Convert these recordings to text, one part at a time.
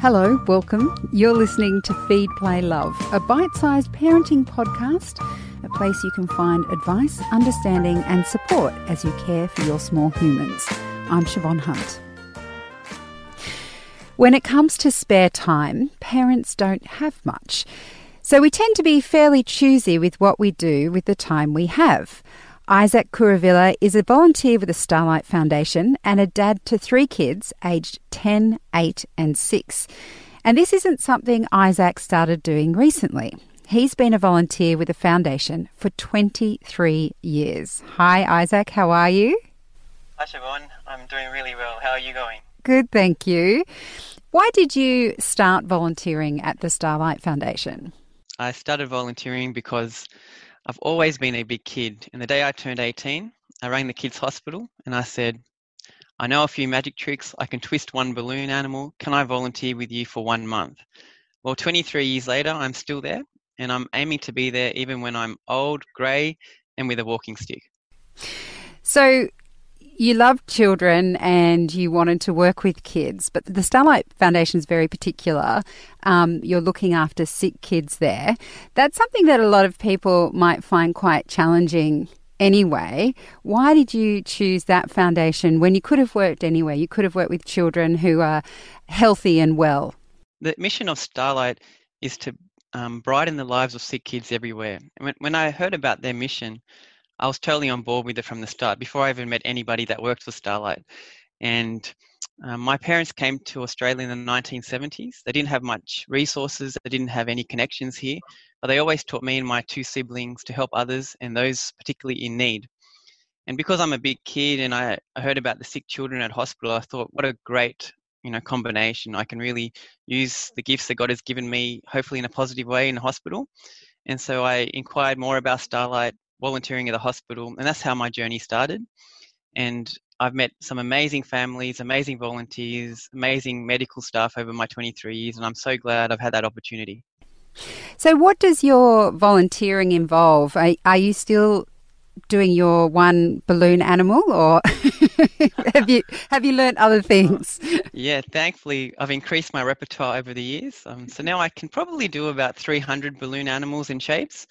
Hello, welcome. You're listening to Feed, Play, Love, a bite sized parenting podcast, a place you can find advice, understanding, and support as you care for your small humans. I'm Siobhan Hunt. When it comes to spare time, parents don't have much. So we tend to be fairly choosy with what we do with the time we have. Isaac Kuravilla is a volunteer with the Starlight Foundation and a dad to three kids aged 10, 8, and 6. And this isn't something Isaac started doing recently. He's been a volunteer with the foundation for 23 years. Hi, Isaac, how are you? Hi, Siobhan. I'm doing really well. How are you going? Good, thank you. Why did you start volunteering at the Starlight Foundation? I started volunteering because I've always been a big kid. And the day I turned 18, I rang the kids' hospital and I said, I know a few magic tricks. I can twist one balloon animal. Can I volunteer with you for one month? Well, 23 years later, I'm still there and I'm aiming to be there even when I'm old, grey, and with a walking stick. So, you love children and you wanted to work with kids, but the Starlight Foundation is very particular. Um, you're looking after sick kids there. That's something that a lot of people might find quite challenging anyway. Why did you choose that foundation when you could have worked anywhere? You could have worked with children who are healthy and well. The mission of Starlight is to um, brighten the lives of sick kids everywhere. When, when I heard about their mission, I was totally on board with it from the start before I even met anybody that worked for Starlight. And um, my parents came to Australia in the 1970s. They didn't have much resources, they didn't have any connections here, but they always taught me and my two siblings to help others and those particularly in need. And because I'm a big kid and I, I heard about the sick children at hospital, I thought, what a great you know combination. I can really use the gifts that God has given me, hopefully in a positive way in the hospital. And so I inquired more about Starlight volunteering at the hospital, and that's how my journey started. And I've met some amazing families, amazing volunteers, amazing medical staff over my 23 years, and I'm so glad I've had that opportunity. So, what does your volunteering involve? Are, are you still doing your one balloon animal, or have you have you learned other things? Yeah, thankfully, I've increased my repertoire over the years. Um, so now I can probably do about 300 balloon animals in shapes,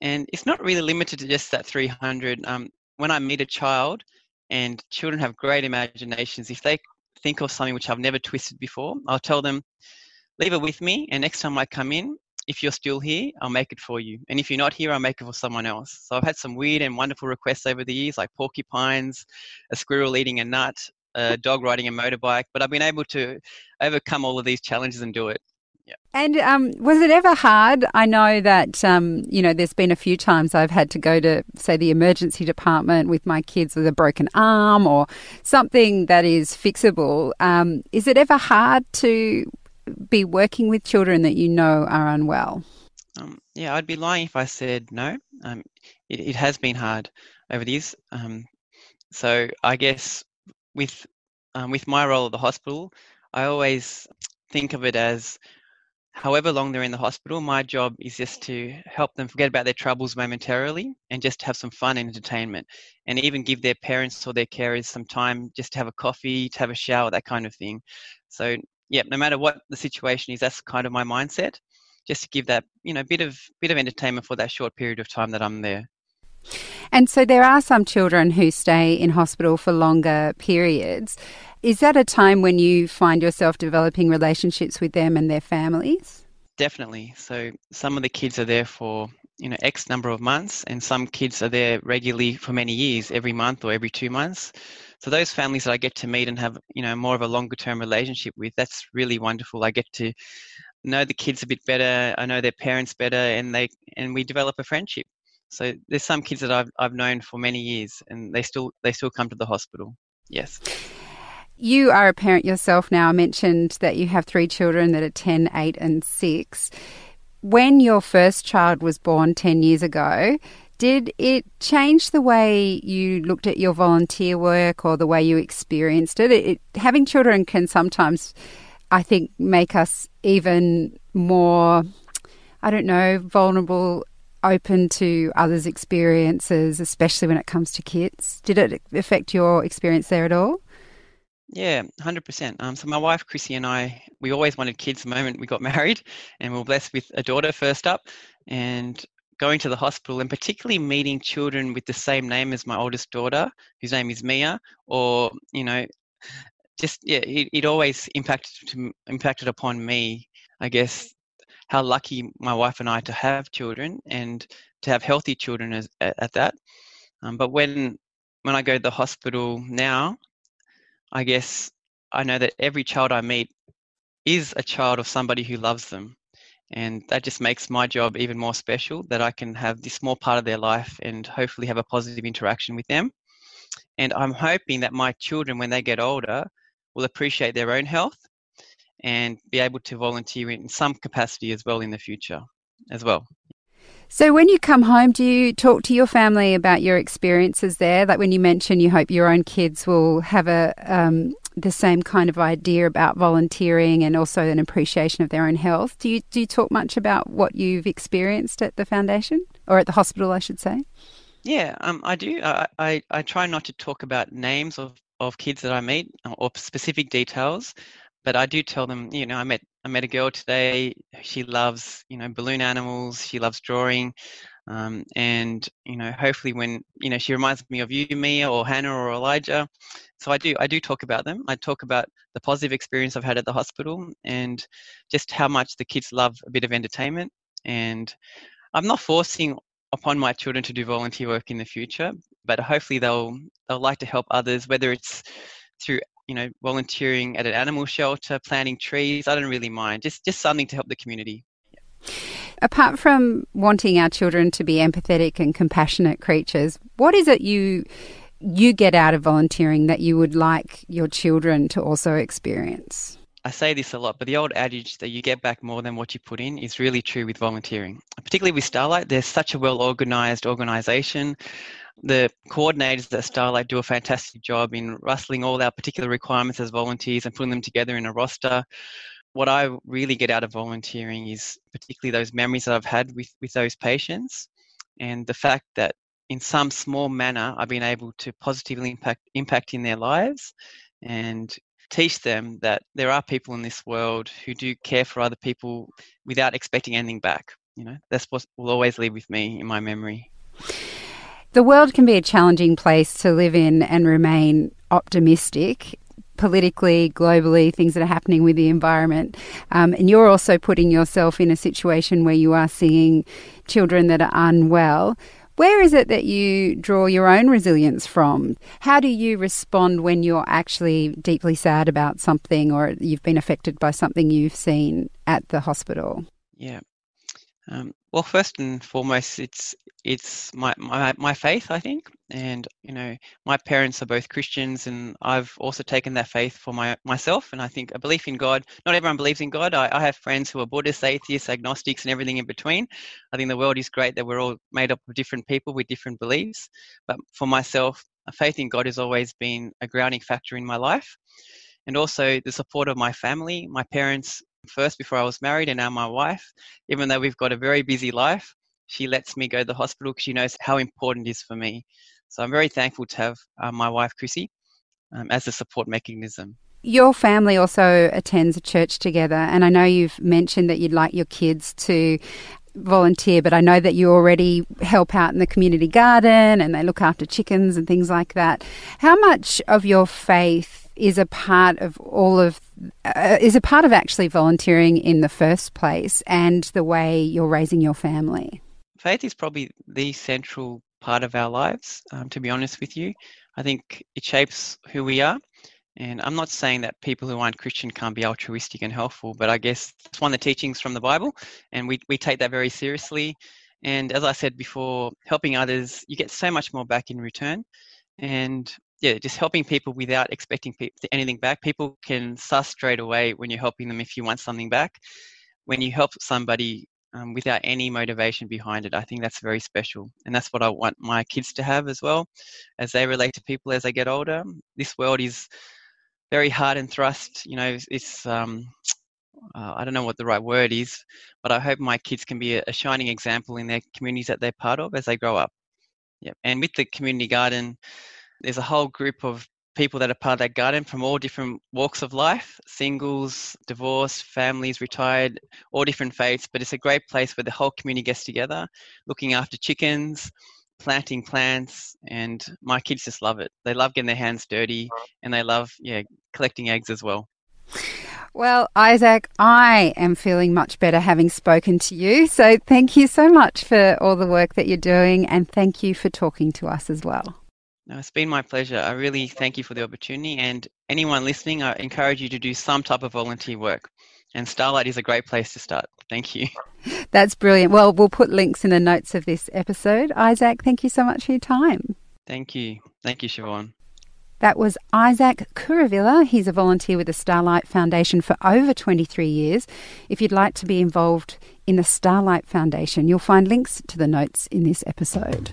and it's not really limited to just that 300. Um, when I meet a child, and children have great imaginations, if they think of something which I've never twisted before, I'll tell them, leave it with me, and next time I come in, if you're still here, I'll make it for you. And if you're not here, I'll make it for someone else. So I've had some weird and wonderful requests over the years, like porcupines, a squirrel eating a nut, a dog riding a motorbike, but I've been able to overcome all of these challenges and do it. Yeah. And um, was it ever hard? I know that um, you know there's been a few times I've had to go to say the emergency department with my kids with a broken arm or something that is fixable. Um, is it ever hard to be working with children that you know are unwell? Um, yeah, I'd be lying if I said no. Um, it, it, has been hard over the years. Um, so I guess with with my role at the hospital, I always think of it as however long they're in the hospital, my job is just to help them forget about their troubles momentarily and just have some fun and entertainment. And even give their parents or their carers some time just to have a coffee, to have a shower, that kind of thing. So, yeah, no matter what the situation is, that's kind of my mindset. Just to give that, you know, bit of bit of entertainment for that short period of time that I'm there. And so there are some children who stay in hospital for longer periods. Is that a time when you find yourself developing relationships with them and their families? Definitely. So some of the kids are there for you know X number of months, and some kids are there regularly for many years, every month or every two months. So those families that I get to meet and have you know more of a longer term relationship with, that's really wonderful. I get to know the kids a bit better. I know their parents better, and they and we develop a friendship. So there's some kids that I've I've known for many years, and they still they still come to the hospital. Yes. You are a parent yourself now. I mentioned that you have three children that are 10, 8, and 6. When your first child was born 10 years ago, did it change the way you looked at your volunteer work or the way you experienced it? it? Having children can sometimes, I think, make us even more, I don't know, vulnerable, open to others' experiences, especially when it comes to kids. Did it affect your experience there at all? Yeah, 100%. Um, so my wife, Chrissy, and I, we always wanted kids the moment we got married, and we were blessed with a daughter first up. And going to the hospital and particularly meeting children with the same name as my oldest daughter, whose name is Mia, or, you know, just, yeah, it, it always impacted, impacted upon me, I guess, how lucky my wife and I to have children and to have healthy children as, at, at that. Um, but when when I go to the hospital now, I guess I know that every child I meet is a child of somebody who loves them. And that just makes my job even more special that I can have this small part of their life and hopefully have a positive interaction with them. And I'm hoping that my children, when they get older, will appreciate their own health and be able to volunteer in some capacity as well in the future as well. So, when you come home, do you talk to your family about your experiences there? Like when you mention you hope your own kids will have a um, the same kind of idea about volunteering and also an appreciation of their own health. Do you do you talk much about what you've experienced at the foundation or at the hospital, I should say? Yeah, um, I do. I, I, I try not to talk about names of, of kids that I meet or specific details, but I do tell them, you know, I met I met a girl today. She loves, you know, balloon animals. She loves drawing, um, and you know, hopefully, when you know, she reminds me of you, Mia, or Hannah, or Elijah. So I do I do talk about them. I talk about the positive experience I've had at the hospital, and just how much the kids love a bit of entertainment. And I'm not forcing upon my children to do volunteer work in the future, but hopefully they'll they'll like to help others, whether it's through you know, volunteering at an animal shelter, planting trees. I don't really mind. Just just something to help the community. Apart from wanting our children to be empathetic and compassionate creatures, what is it you you get out of volunteering that you would like your children to also experience? I say this a lot, but the old adage that you get back more than what you put in is really true with volunteering. Particularly with Starlight, there's such a well organized organization the coordinators at Starlight do a fantastic job in rustling all our particular requirements as volunteers and putting them together in a roster. What I really get out of volunteering is particularly those memories that I've had with, with those patients and the fact that in some small manner I've been able to positively impact impact in their lives and teach them that there are people in this world who do care for other people without expecting anything back. You know, that's what will always live with me in my memory. The world can be a challenging place to live in and remain optimistic politically, globally, things that are happening with the environment. Um, and you're also putting yourself in a situation where you are seeing children that are unwell. Where is it that you draw your own resilience from? How do you respond when you're actually deeply sad about something or you've been affected by something you've seen at the hospital? Yeah. Um, well, first and foremost, it's it's my, my my faith, I think, and you know, my parents are both Christians, and I've also taken that faith for my myself. And I think a belief in God. Not everyone believes in God. I, I have friends who are Buddhists, atheists, agnostics, and everything in between. I think the world is great that we're all made up of different people with different beliefs. But for myself, a faith in God has always been a grounding factor in my life and also the support of my family. My parents first before I was married and now my wife. Even though we've got a very busy life, she lets me go to the hospital because she knows how important it is for me. So I'm very thankful to have uh, my wife, Chrissy, um, as a support mechanism. Your family also attends a church together, and I know you've mentioned that you'd like your kids to volunteer, but I know that you already help out in the community garden and they look after chickens and things like that. How much of your faith is a part of all of uh, is a part of actually volunteering in the first place and the way you're raising your family? Faith is probably the central part of our lives, um, to be honest with you. I think it shapes who we are. And I'm not saying that people who aren't Christian can't be altruistic and helpful, but I guess it's one of the teachings from the Bible, and we, we take that very seriously. And as I said before, helping others, you get so much more back in return. And yeah, just helping people without expecting anything back. People can suss straight away when you're helping them if you want something back. When you help somebody um, without any motivation behind it, I think that's very special. And that's what I want my kids to have as well as they relate to people as they get older. This world is very hard and thrust, you know, it's, um, uh, I don't know what the right word is, but I hope my kids can be a, a shining example in their communities that they're part of as they grow up. Yeah. And with the community garden, there's a whole group of people that are part of that garden from all different walks of life singles, divorced, families, retired, all different faiths. But it's a great place where the whole community gets together, looking after chickens, planting plants, and my kids just love it. They love getting their hands dirty and they love, yeah, collecting eggs as well. Well, Isaac, I am feeling much better having spoken to you. So thank you so much for all the work that you're doing and thank you for talking to us as well. No, it's been my pleasure. I really thank you for the opportunity. And anyone listening, I encourage you to do some type of volunteer work. And Starlight is a great place to start. Thank you. That's brilliant. Well, we'll put links in the notes of this episode. Isaac, thank you so much for your time. Thank you. Thank you, Siobhan. That was Isaac Kuravilla. He's a volunteer with the Starlight Foundation for over 23 years. If you'd like to be involved in the Starlight Foundation, you'll find links to the notes in this episode.